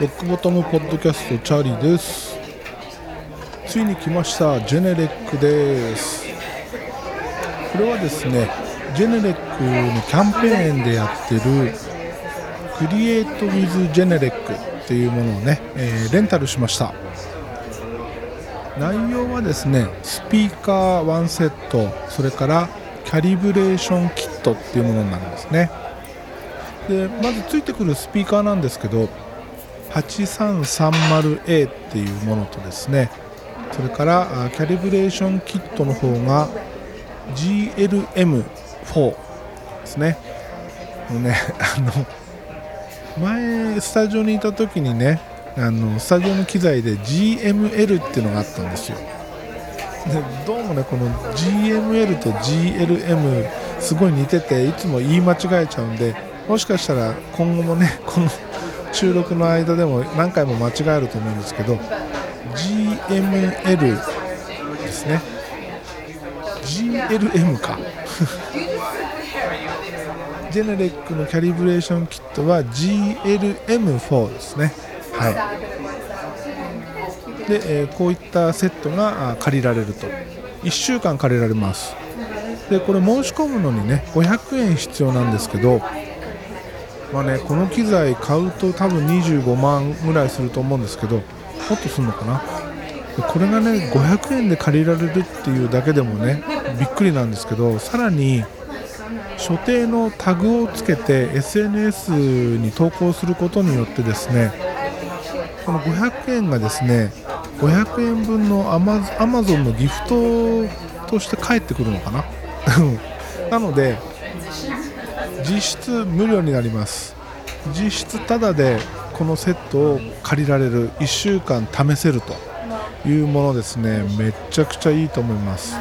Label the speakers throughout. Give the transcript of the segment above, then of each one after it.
Speaker 1: Rock Bottom Podcast チャーリーです。ついに来ました。 Genelec です。これはですね Genelec のキャンペーンでやってる Create with Genelec っていうものをね、えー、レンタルしました。内容はですねスピーカー1セットそれからキャリブレーションキットっていうものになりますね。でまずついてくるスピーカーなんですけど 8330A っていうものとですねそれからキャリブレーションキットの方が GLM4 ですね。もうね あの前スタジオにいた時にねあのスタジオの機材で GML っていうのがあったんですよ。でどうもねこの GML と GLM すごい似てていつも言い間違えちゃうんでもしかしたら今後もねこの収録の間でも何回も間違えると思うんですけど GML ですね。GLM か。ジェネレックのキャリブレーションキットは GLM4 ですね。はい。で、えー、こういったセットが借りられると。1週間借りられます。でこれ申し込むのにね500円必要なんですけどまあねこの機材買うと多分25万ぐらいすると思うんですけどもっとするのかな？これがね500円で借りられるっていうだけでもねびっくりなんですけどさらに所定のタグをつけて SNS に投稿することによってですねこの500円がですね500円分のアマアマゾンのギフトとして返ってくるのかな？なので実質無料になります。実質タダでこのセットを借りられる1週間試せるというものですね。めちゃくちゃいいと思います。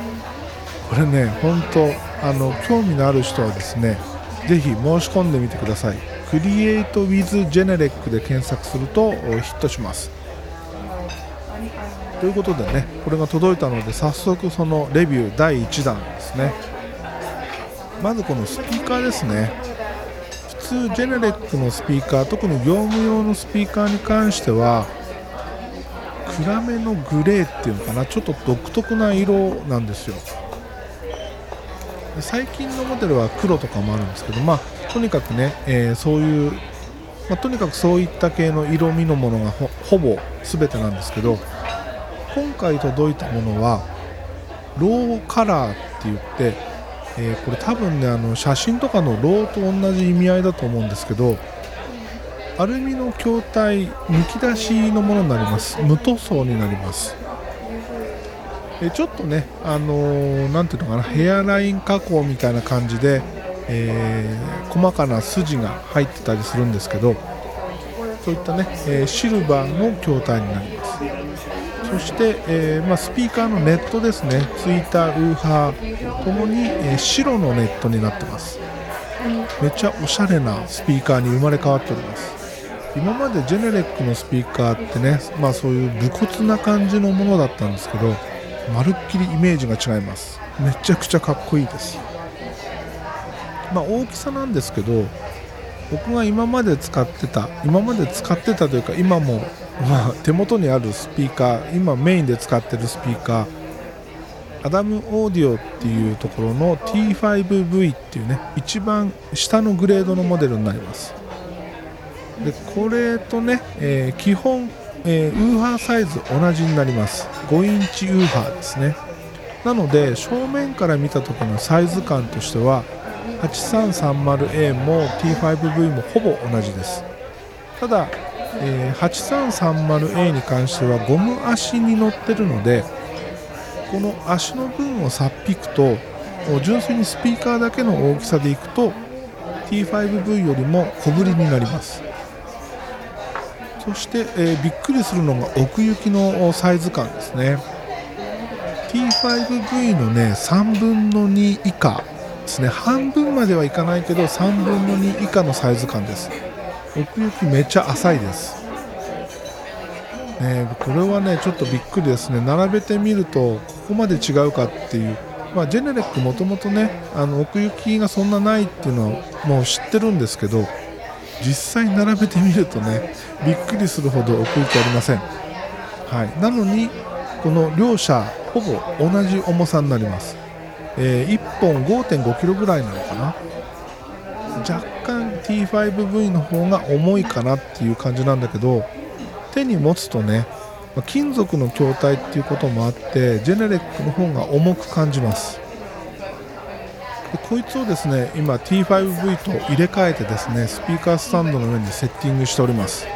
Speaker 1: これね本当あの興味のある人はですねぜひ申し込んでみてください。クリエイト・ウィズ・ジェネレックで検索するとヒットします。ということでねこれが届いたので早速そのレビュー第1弾ですね。まずこのスピーカーですね。普通ジェネレックのスピーカー特に業務用のスピーカーに関しては暗めのグレーっていうのかな。ちょっと独特な色なんですよ。最近のモデルは黒とかもあるんですけどまあとにかくね、えー、そういう、まあ、とにかくそういった系の色味のものがほぼ全てなんですけど今回届いたものはローカラーって言ってえー、これ多分ねあの写真とかのローと同じ意味合いだと思うんですけどアルミの筐体むき出しのものになります。無塗装になります。えちょっとねあのー、ていうのかなヘアライン加工みたいな感じで、えー、細かな筋が入ってたりするんですけどそういったね、えシルバーの筐体になります。そして、えー、まあ、スピーカーのネットですね。ツイッターウーハーともに、えー、白のネットになってます。めっちゃおしゃれなスピーカーに生まれ変わっております。今までジェネレックのスピーカーってね、まあ、そういう武骨な感じのものだったんですけどまるっきりイメージが違います。めちゃくちゃかっこいいです。まあ、大きさなんですけど僕が今まで使ってた今まで使ってたというか今もまあ、手元にあるスピーカー今メインで使ってるスピーカーアダムオーディオっていうところの T5V っていうね一番下のグレードのモデルになります。でこれとね、えー、基本、えー、ウーハーサイズ同じになります。5インチウーハーですね。なので正面から見た時のサイズ感としては 8330A も T5V もほぼ同じです。ただえ、8330A に関してはゴム足に乗ってるのでこの足の分をさっぴくと純粋にスピーカーだけの大きさでいくと T5V よりも小ぶりになります。そして、えー、びっくりするのが奥行きのサイズ感ですね。T5V のね3分の2以下ですね。半分まではいかないけど3分の2以下のサイズ感です。奥行きめっちゃ浅いです、ね、これはねちょっとびっくりですね。並べてみるとここまで違うかっていう。まあ、ジェネレックもともとねあの奥行きがそんなないっていうのはもう知ってるんですけど実際並べてみるとねびっくりするほど奥行きありません、はい、なのにこの両者ほぼ同じ重さになります、えー、1本 5.5kg ぐらいなのかな。若干 T5V の方が重いかなっていう感じなんだけど手に持つとね金属の筐体っていうこともあってジェネレックの方が重く感じます。でこいつをですね今 T5V と入れ替えてですねスピーカースタンドの上にセッティングしております。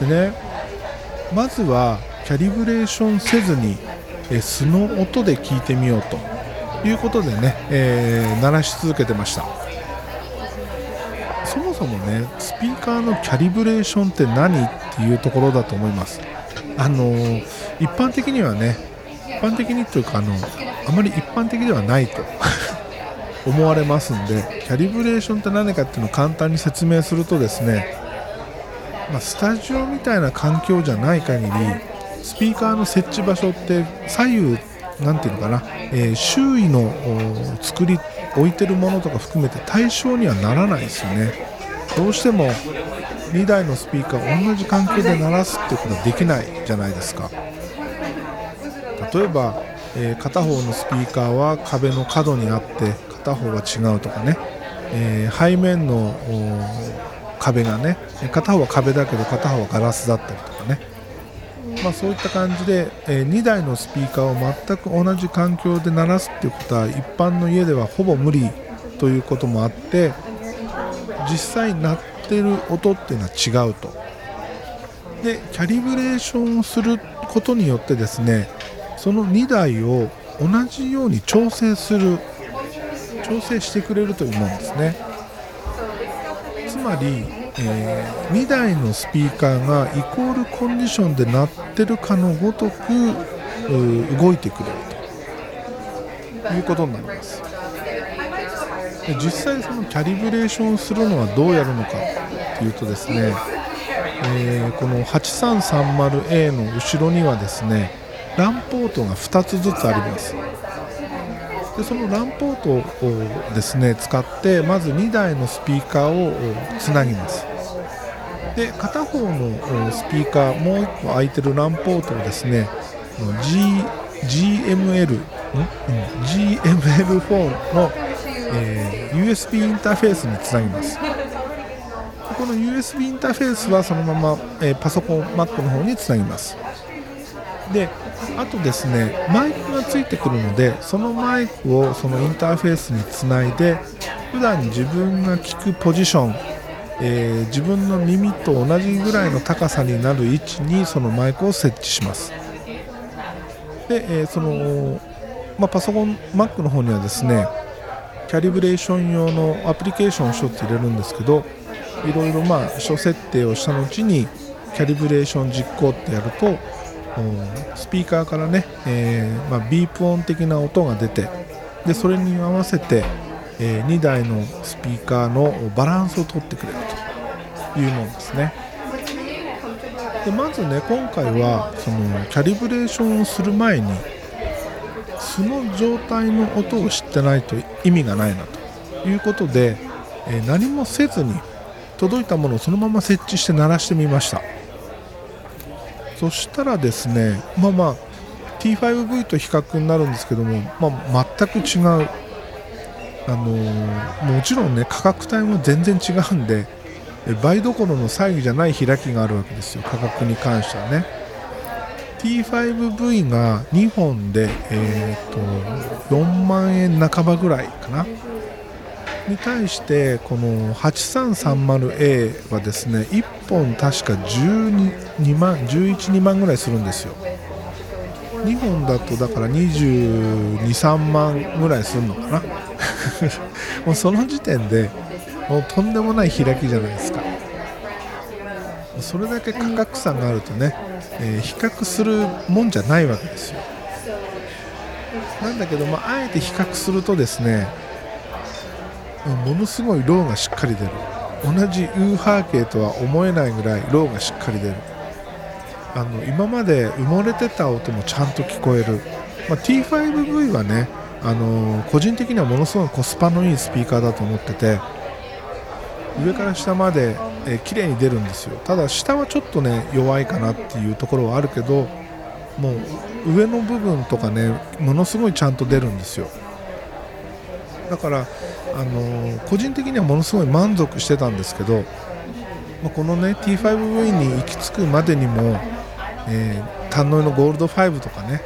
Speaker 1: でねまずはキャリブレーションせずにえ素の音で聞いてみようということでね、えー、鳴らし続けてました。そもそもねスピーカーのキャリブレーションって何っていうところだと思います。あの、一般的にはね一般的にというかあのあまり一般的ではないと 思われますんでキャリブレーションって何かっていうのを簡単に説明するとですね、まあ、スタジオみたいな環境じゃない限りスピーカーの設置場所って左右なんていうのかな、えー、周囲の作り置いてるものとか含めて対象にはならないですよね。どうしても2台のスピーカー同じ環境で鳴らすってことはできないじゃないですか。例えば、えー、片方のスピーカーは壁の角にあって片方は違うとかね、えー、背面の壁がね片方は壁だけど片方はガラスだったりとかね、まあ、そういった感じで、えー、2台のスピーカーを全く同じ環境で鳴らすっていうことは一般の家ではほぼ無理ということもあって実際鳴ってる音っていうのは違うと。でキャリブレーションをすることによってですねその2台を同じように調整する調整してくれるというものですね。つまり、えー、2台のスピーカーがイコールコンディションで鳴ってるかのごとく動いてくれるということになります。で実際そのキャリブレーションするのはどうやるのかというとですね、えー、この 8330A の後ろにはですねランポートが2つずつあります。でそのランポートをですね使ってまず2台のスピーカーをつなぎます。で片方のスピーカーもう1個空いてるランポートをですね G GML GML4 の、えー、USB インターフェースにつなぎます。この USB インターフェースはそのまま、えー、パソコン Mac の方につなぎます。であとですねマイクがついてくるのでそのマイクをそのインターフェースにつないで普段自分が聞くポジション、えー、自分の耳と同じぐらいの高さになる位置にそのマイクを設置します。で、えー、その、まあ、パソコン Mac の方にはですねキャリブレーション用のアプリケーションを1つ入れるんですけどいろいろまあ諸設定をした後にキャリブレーション実行ってやるとスピーカーからね、えー、まあ、ビープ音的な音が出てでそれに合わせて、えー、2台のスピーカーのバランスをとってくれるというものですね。でまずね今回はそのキャリブレーションをする前に素の状態の音を知ってないと意味がないなということで、えー、何もせずに届いたものをそのまま設置して鳴らしてみました。そしたらですねまあまあ T5V と比較になるんですけども、まあ、全く違うあのー、もちろんね価格帯も全然違うんで倍どころの差異じゃない開きがあるわけですよ。価格に関してはね。T5V が2本で、えーと、4万円半ばぐらいかな。に対してこの 8330A はですね1本確か12万112万ぐらいするんですよ。2本だとだから223万ぐらいするのかな。もうその時点でもうとんでもない開きじゃないですか。それだけ価格差があるとね、えー、比較するもんじゃないわけですよ。なんだけど、まあ、あえて比較するとですねものすごいローがしっかり出る。同じウーハー系とは思えないぐらいローがしっかり出る。あの今まで埋もれてた音もちゃんと聞こえる、まあ、T5V はねあの個人的にはものすごいコスパのいいスピーカーだと思ってて上から下まで、えー、綺麗に出るんですよ。ただ下はちょっとね弱いかなっていうところはあるけどもう上の部分とかねものすごいちゃんと出るんですよ。だから、あの、個人的にはものすごい満足してたんですけど、まあ、このね T5V に行き着くまでにも、えー、丹野のゴールド5とかね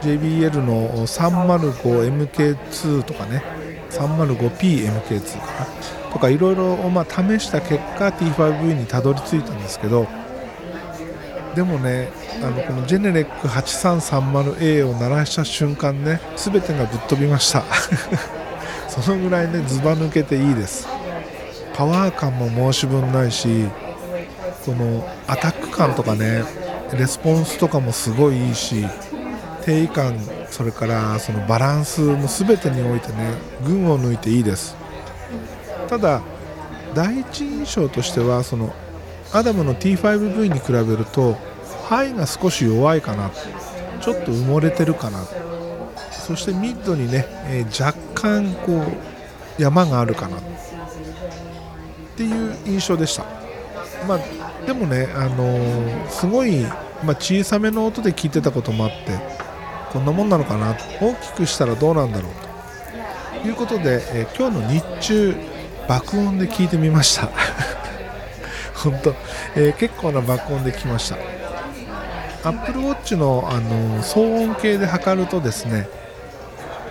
Speaker 1: JBL の 305MK2 とかね 305PMK2 かなとかいろいろ試した結果 T5V にたどり着いたんですけどでもねあのこのジェネレック 8330A を鳴らした瞬間ね全てがぶっ飛びました。そのぐらいねずば抜けていいです。パワー感も申し分ないしこのアタック感とかねレスポンスとかもすごいいいし定位感それからそのバランスも全てにおいてね群を抜いていいです。ただ第一印象としてはそのアダムの T5V に比べると範囲が少し弱いかな。ちょっと埋もれてるかな。そしてミッドにね、えー、若干こう山があるかな。っていう印象でした、まあ、でもね、あのー、すごい、まあ、小さめの音で聞いてたこともあってこんなもんなのかな。大きくしたらどうなんだろう。ということで、えー、今日の日中爆音で聞いてみました。本当、えー、結構な爆音で聞きました。Apple Watch の、あの騒音計で測るとですね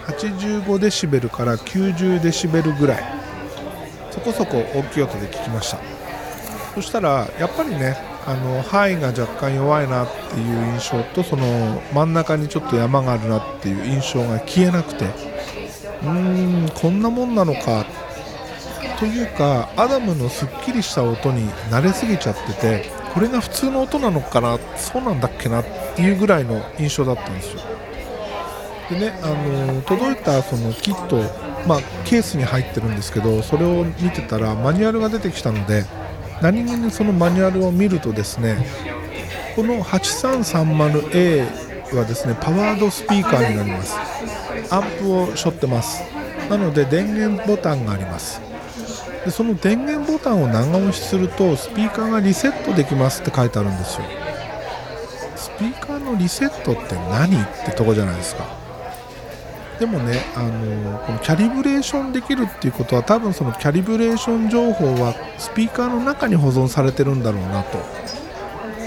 Speaker 1: 85デシベルから90デシベルぐらい。そこそこ大きい音で聞きました。そしたらやっぱりねあの範囲が若干弱いなっていう印象とその真ん中にちょっと山があるなっていう印象が消えなくてうーんこんなもんなのかというかアダムのすっきりした音に慣れすぎちゃっててこれが普通の音なのかなそうなんだっけなっていうぐらいの印象だったんですよ。でね、あの届いたそのキット、まあ、ケースに入ってるんですけどそれを見てたらマニュアルが出てきたので何気にそのマニュアルを見るとですねこの 8330A はですねパワードスピーカーになります。アンプを背負ってます。なので電源ボタンがあります。でその電源ボタンを長押しするとスピーカーがリセットできますって書いてあるんですよ。スピーカーのリセットって何ってとこじゃないですか。でもね、あのこのキャリブレーションできるっていうことは多分そのキャリブレーション情報はスピーカーの中に保存されてるんだろうなと。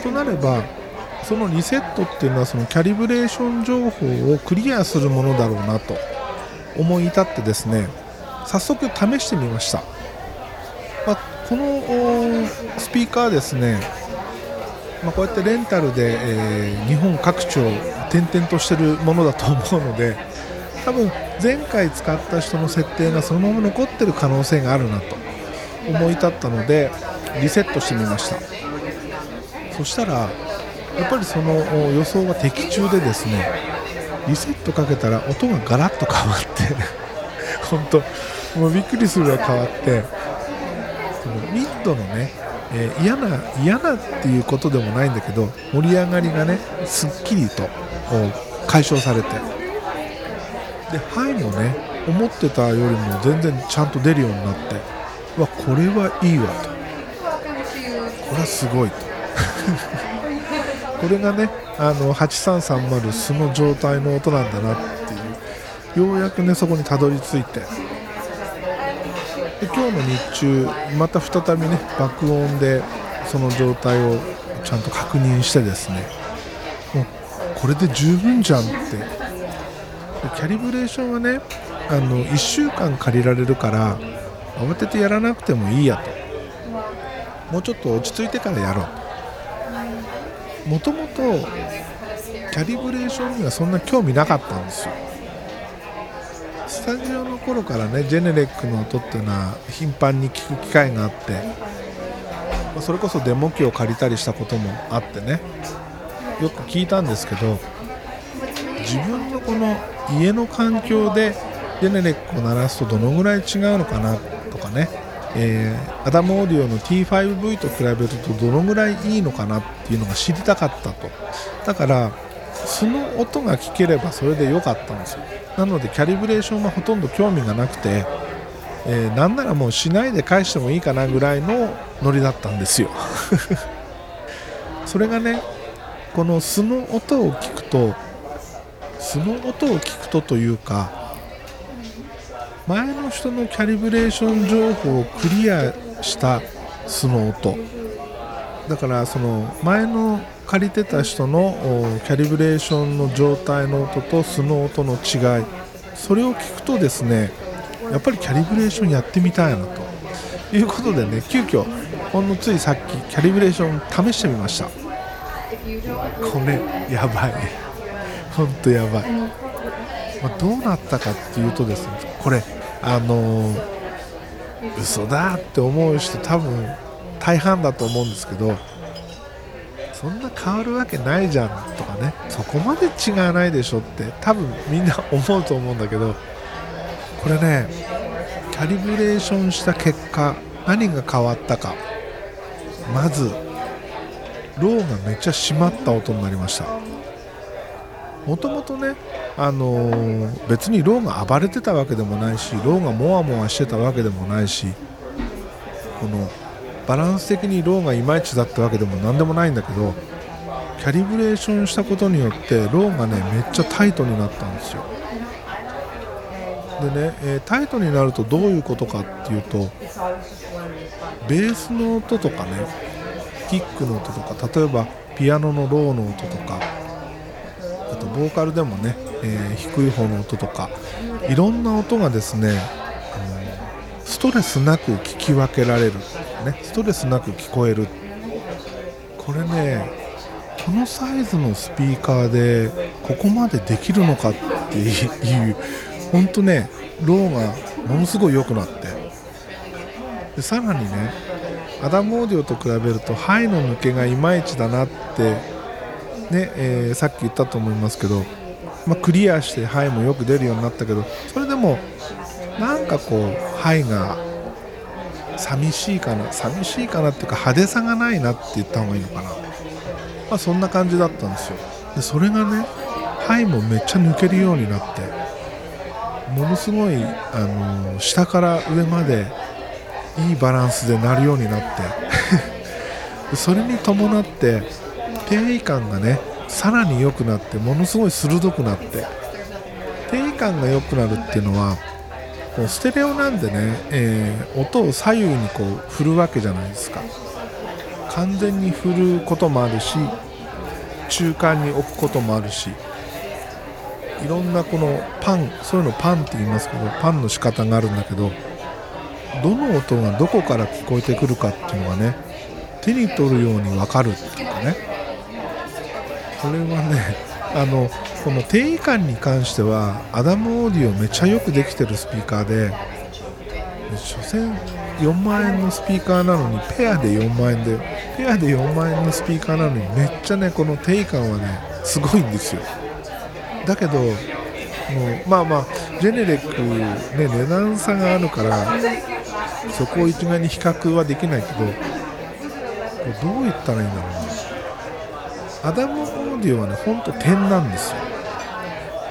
Speaker 1: となればそのリセットっていうのはそのキャリブレーション情報をクリアするものだろうなと思い至ってですね早速試してみました、まあ、このスピーカーですね、まあ、こうやってレンタルで、えー、日本各地を転々としてるものだと思うので多分前回使った人の設定がそのまま残ってる可能性があるなと思い立ったのでリセットしてみました。そしたらやっぱりその予想が的中でですねリセットかけたら音がガラッと変わって 本当もうびっくりするぐらい変わってそのミッドのね、え、嫌な嫌なっていうことでもないんだけど盛り上がりがねすっきりと解消されてで範囲もね思ってたよりも全然ちゃんと出るようになってわこれはいいわと。これはすごいと。これがねあの8330素の状態の音なんだなっていう。ようやくねそこにたどり着いて。で今日の日中また再びね爆音でその状態をちゃんと確認してですね。もうこれで十分じゃんってキャリブレーションはねあの1週間借りられるから慌ててやらなくてもいいやと。もうちょっと落ち着いてからやろうもともとキャリブレーションにはそんな興味なかったんですよ。スタジオの頃からねジェネレックの音っていうのは頻繁に聞く機会があってそれこそデモ機を借りたりしたこともあってね。よく聞いたんですけど自分のこの家の環境でジェネレックを鳴らすとどのぐらい違うのかなとかね、えー、アダムオーディオの T5V と比べるとどのぐらいいいのかなっていうのが知りたかったと。だからその音が聞ければそれで良かったんですよ。なのでキャリブレーションはほとんど興味がなくて、えー、なんならもうしないで返してもいいかなぐらいのノリだったんですよ。それがねこの素の音を聞くと素の音を聞くとというか前の人のキャリブレーション情報をクリアした素の音。だからその前の借りてた人のキャリブレーションの状態の音と素の音の違いそれを聞くとですねやっぱりキャリブレーションやってみたいなと。いうことでね急遽ほんのついさっきキャリブレーション試してみました。これやばい。ほんとやばい、まあ、どうなったかっていうとですねこれあのー、嘘だって思う人多分大半だと思うんですけどそんな変わるわけないじゃんとかねそこまで違わないでしょって多分みんな思うと思うんだけどこれねキャリブレーションした結果何が変わったかまず low がめっちゃ締まった音になりました。もともとね、あのー、別に low が暴れてたわけでもないし low がモワモワしてたわけでもないしこのバランス的に low がいまいちだったわけでも何でもないんだけどキャリブレーションしたことによって low がねめっちゃタイトになったんですよ。でね、えー、タイトになるとどういうことかっていうとベースの音とかねキックの音とか例えばピアノのローの音とかボーカルでもね、えー、低い方の音とかいろんな音がですねあのストレスなく聞き分けられるねストレスなく聞こえる。これねこのサイズのスピーカーでここまでできるのかっていう本当ねローがものすごい良くなって。でさらにねアダムオーディオと比べるとハイの抜けがいまいちだなってね、えー、さっき言ったと思いますけど、まあ、クリアしてハイもよく出るようになったけどそれでもなんかこうハイが寂しいかな寂しいかなっていうか派手さがないなって言った方がいいのかな、まあ、そんな感じだったんですよ。でそれがねハイもめっちゃ抜けるようになってものすごい、あの、下から上までいいバランスでなるようになって それに伴って定位感がねさらに良くなってものすごい鋭くなって定位感が良くなるっていうのはこうステレオなんでね、えー、音を左右にこう振るわけじゃないですか。完全に振ることもあるし中間に置くこともあるしいろんなこのパンそういうのパンって言いますけどパンの仕方があるんだけどどの音がどこから聞こえてくるかっていうのがね手に取るように分かるっていうかね。これはねあのこの定位感に関してはアダムオーディオめっちゃよくできてるスピーカーで所詮4万円のスピーカーなのにペアで4万円でペアで4万円のスピーカーなのにめっちゃねこの定位感はねすごいんですよ。だけどもうまあまあジェネレックね値段差があるからそこを一概に比較はできないけどどう言ったらいいんだろうな。アダム・オーディオはねほんと点なんですよ。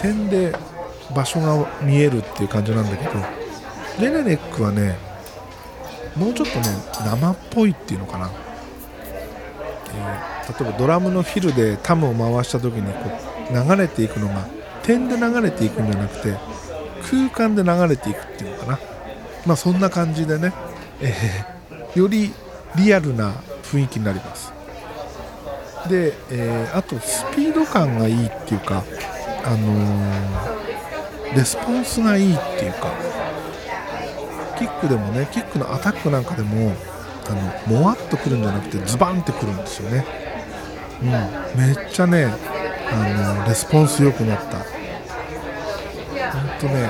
Speaker 1: 点で場所が見えるっていう感じなんだけどレネネックはねもうちょっとね生っぽいっていうのかな、えー、例えばドラムのフィルでタムを回した時にこう流れていくのが点で流れていくんじゃなくて空間で流れていくっていうのかな。まあそんな感じでね、えー、よりリアルな雰囲気になります。で、えー、あとスピード感がいいっていうか、あのー、レスポンスがいいっていうかキックでもねキックのアタックなんかでもあのもわっとくるんじゃなくてズバンってくるんですよね、うん、めっちゃねあのレスポンス良くなった。ほんとね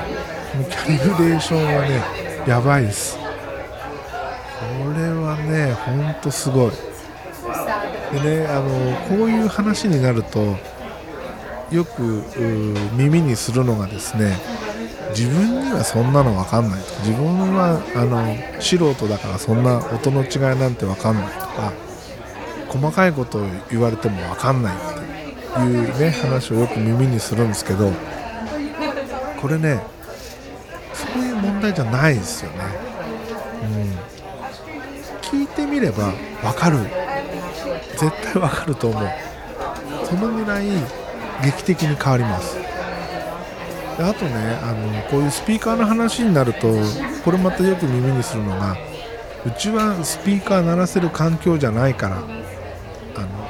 Speaker 1: キャリブレーションはねやばいです。これはねほんとすごい。でねあのこういう話になるとよく耳にするのがですね自分にはそんなの分かんない。と自分はあの素人だからそんな音の違いなんて分かんないとか細かいことを言われても分かんないっていうね話をよく耳にするんですけどこれねそういう問題じゃないですよね、うん、聞いてみれば分かる絶対分かると思う。そのぐらい劇的に変わります。であとねあのこういうスピーカーの話になるとこれまたよく耳にするのがうちはスピーカー鳴らせる環境じゃないからあの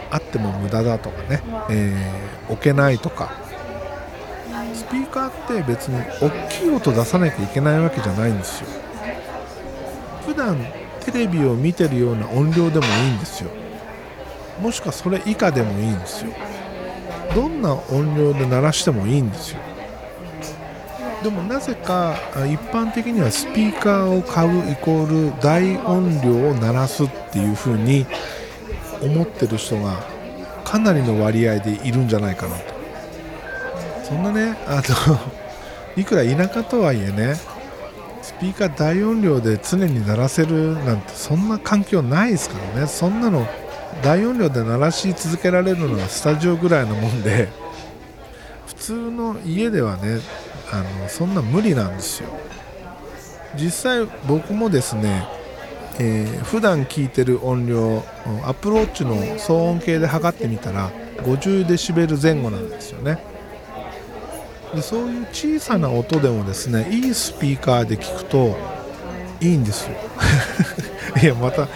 Speaker 1: あっても無駄だとかね、えー、置けないとか。スピーカーって別に大きい音出さなきゃいけないわけじゃないんですよ。普段テレビを見てるような音量でもいいんですよ。もしくはそれ以下でもいいんですよ。どんな音量で鳴らしてもいいんですよ。でもなぜか一般的にはスピーカーを買うイコール大音量を鳴らすっていう風に思ってる人がかなりの割合でいるんじゃないかなと。そんなねあの いくら田舎とはいえねスピーカー大音量で常に鳴らせるなんてそんな環境ないですからね。そんなの大音量で鳴らし続けられるのはスタジオぐらいのもんで普通の家ではねあのそんな無理なんですよ。実際僕もですね、えー、普段聞いてる音量アプローチの騒音計で測ってみたら50デシベル前後なんですよね。でそういう小さな音でもですねいいスピーカーで聞くといいんですよ。いやまた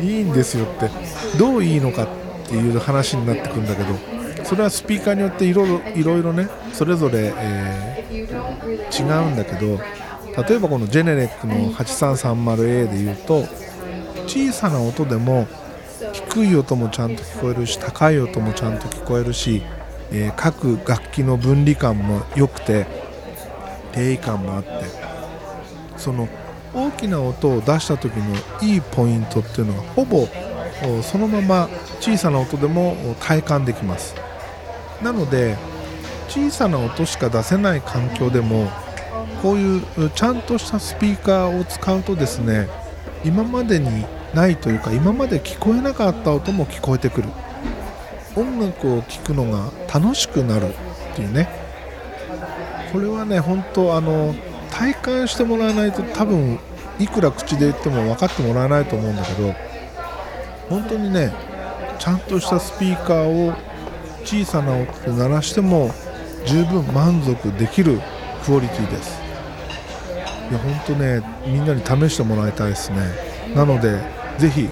Speaker 1: いいんですよって。どういいのかっていう話になってくるんだけどそれはスピーカーによっていろいろねそれぞれ、え、違うんだけど例えばこのジェネレックの 8330A でいうと小さな音でも低い音もちゃんと聞こえるし高い音もちゃんと聞こえるし、えー、各楽器の分離感も良くて定位感もあってその大きな音を出した時のいいポイントっていうのがほぼそのまま小さな音でも体感できます。なので小さな音しか出せない環境でもこういうちゃんとしたスピーカーを使うとですね今までにないというか今まで聞こえなかった音も聞こえてくる。音楽を聴くのが楽しくなるっていうね。これはね本当あの体感してもらわないと多分いくら口で言っても分かってもらえないと思うんだけど本当にねちゃんとしたスピーカーを小さな音で鳴らしても十分満足できるクオリティです。いや本当ねみんなに試してもらいたいですね。なのでぜひ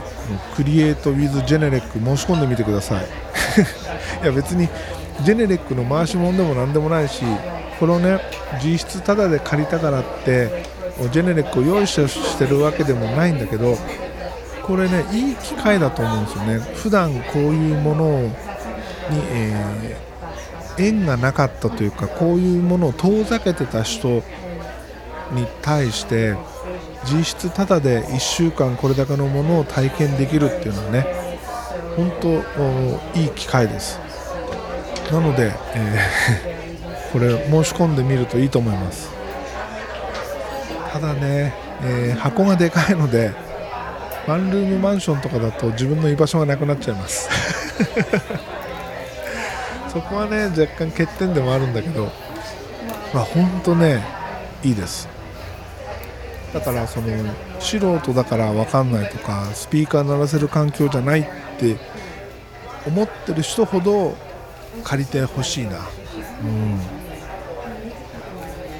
Speaker 1: クリエイトウィズジェネレック申し込んでみてください。いや別にジェネレックの回し物でも何でもないしこれをね実質タダで借りたからってジェネレックを用意してるわけでもないんだけどこれねいい機会だと思うんですよね。普段こういうものに、えー、縁がなかったというかこういうものを遠ざけてた人に対して実質ただで1週間これだけのものを体験できるっていうのはね本当いい機会です。なので、えー、これ申し込んでみるといいと思います。ただね、えー、箱がでかいのでワンルームマンションとかだと自分の居場所がなくなっちゃいます。そこはね若干欠点でもあるんだけどまあ本当ねいいです。だからその素人だから分かんないとかスピーカー鳴らせる環境じゃないって思ってる人ほど借りてほしいな。うん。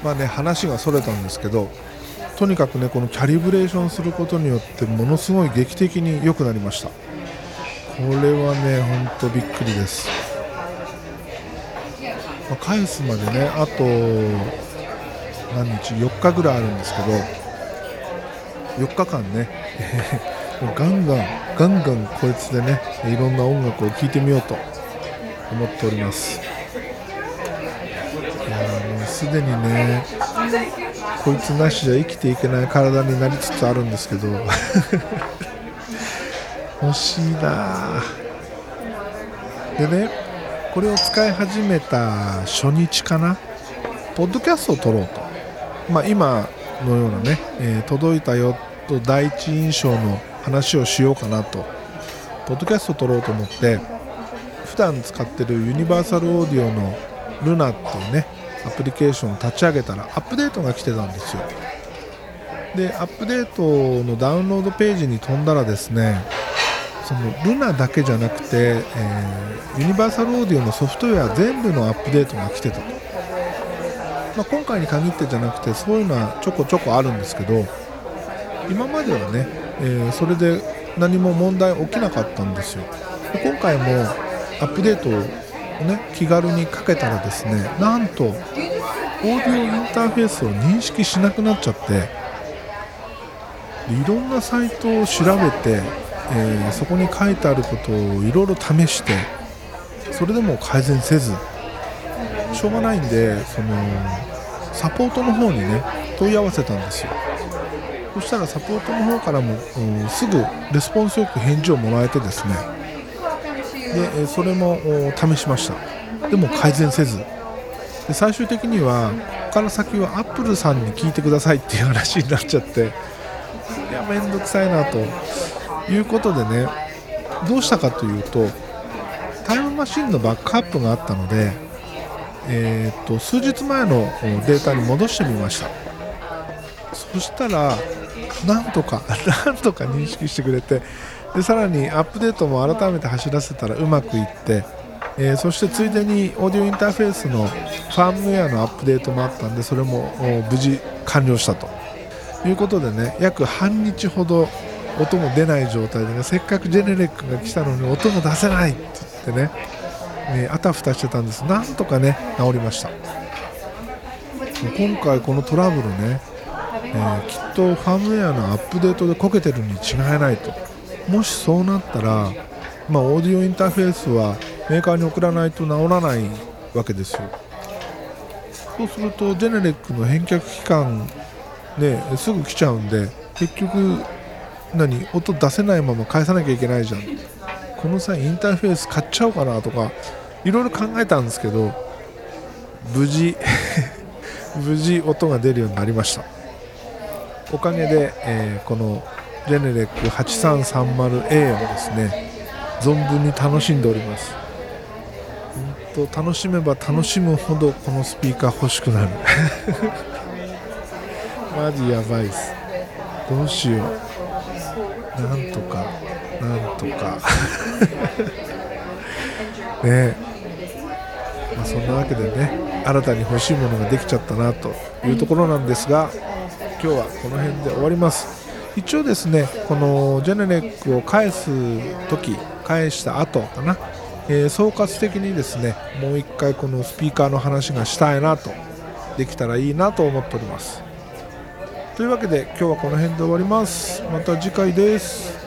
Speaker 1: まあね話がそれたんですけどとにかくねこのキャリブレーションすることによってものすごい劇的に良くなりました。これはねほんとびっくりです、まあ、返すまでねあと何日？4日ぐらいあるんですけど4日間ね ガンガンガンガンこいつでねいろんな音楽を聴いてみようと思っております。すでにねこいつなしじゃ生きていけない体になりつつあるんですけど。欲しいな。でねこれを使い始めた初日かな。ポッドキャストを撮ろうと、まあ、今のようなね、えー、届いたよと第一印象の話をしようかなと。ポッドキャストを撮ろうと思って普段使ってるユニバーサルオーディオのルナっていうね、アプリケーションを立ち上げたらアップデートが来てたんですよ。でアップデートのダウンロードページに飛んだらですねそのルナだけじゃなくて、えー、ユニバーサルオーディオのソフトウェア全部のアップデートが来てたと、まあ、今回に限ってじゃなくてそういうのはちょこちょこあるんですけど今まではね、えー、それで何も問題起きなかったんですよ。で今回もアップデートね気軽にかけたらですねなんとオーディオインターフェースを認識しなくなっちゃっていろんなサイトを調べて、えー、そこに書いてあることをいろいろ試してそれでも改善せずしょうがないんでそのサポートの方にね問い合わせたんですよ。そしたらサポートの方からも、すぐレスポンスよく返事をもらえてですねでそれも試しました。でも改善せず。で最終的にはここから先はアップルさんに聞いてくださいっていう話になっちゃって。いや面倒くさいなと。いうことでねどうしたかというとタイムマシンのバックアップがあったので、えーと、数日前のデータに戻してみました。そしたらなんとか なんとか認識してくれてでさらにアップデートも改めて走らせたらうまくいって、えー、そしてついでにオーディオインターフェースのファームウェアのアップデートもあったんでそれも無事完了したと。いうことでね約半日ほど音も出ない状態でねせっかくジェネレックが来たのに音も出せないって言ってね、えあたふたしてたんです。なんとかね治りました。今回このトラブルね、えー、きっとファームウェアのアップデートでこけてるに違いないと。もしそうなったら、まあ、オーディオインターフェースはメーカーに送らないと治らないわけですよ。そうするとジェネレックの返却期間ね、すぐ来ちゃうんで結局何音出せないまま返さなきゃいけないじゃん。この際インターフェース買っちゃおうかなとかいろいろ考えたんですけど無事 無事音が出るようになりました。おかげで、えー、このジェネレック 8330A をですね。存分に楽しんでおります。と楽しめば楽しむほどこのスピーカー欲しくなる。マジやばいっす。どうしよう。なんとかなんとか。ね。まあ、そんなわけでね新たに欲しいものができちゃったなというところなんですが今日はこの辺で終わります。一応ですねこのジェネレックを返す時返した後かな、えー、総括的にですねもう一回このスピーカーの話がしたいなとできたらいいなと思っております。というわけで今日はこの辺で終わります。また次回です。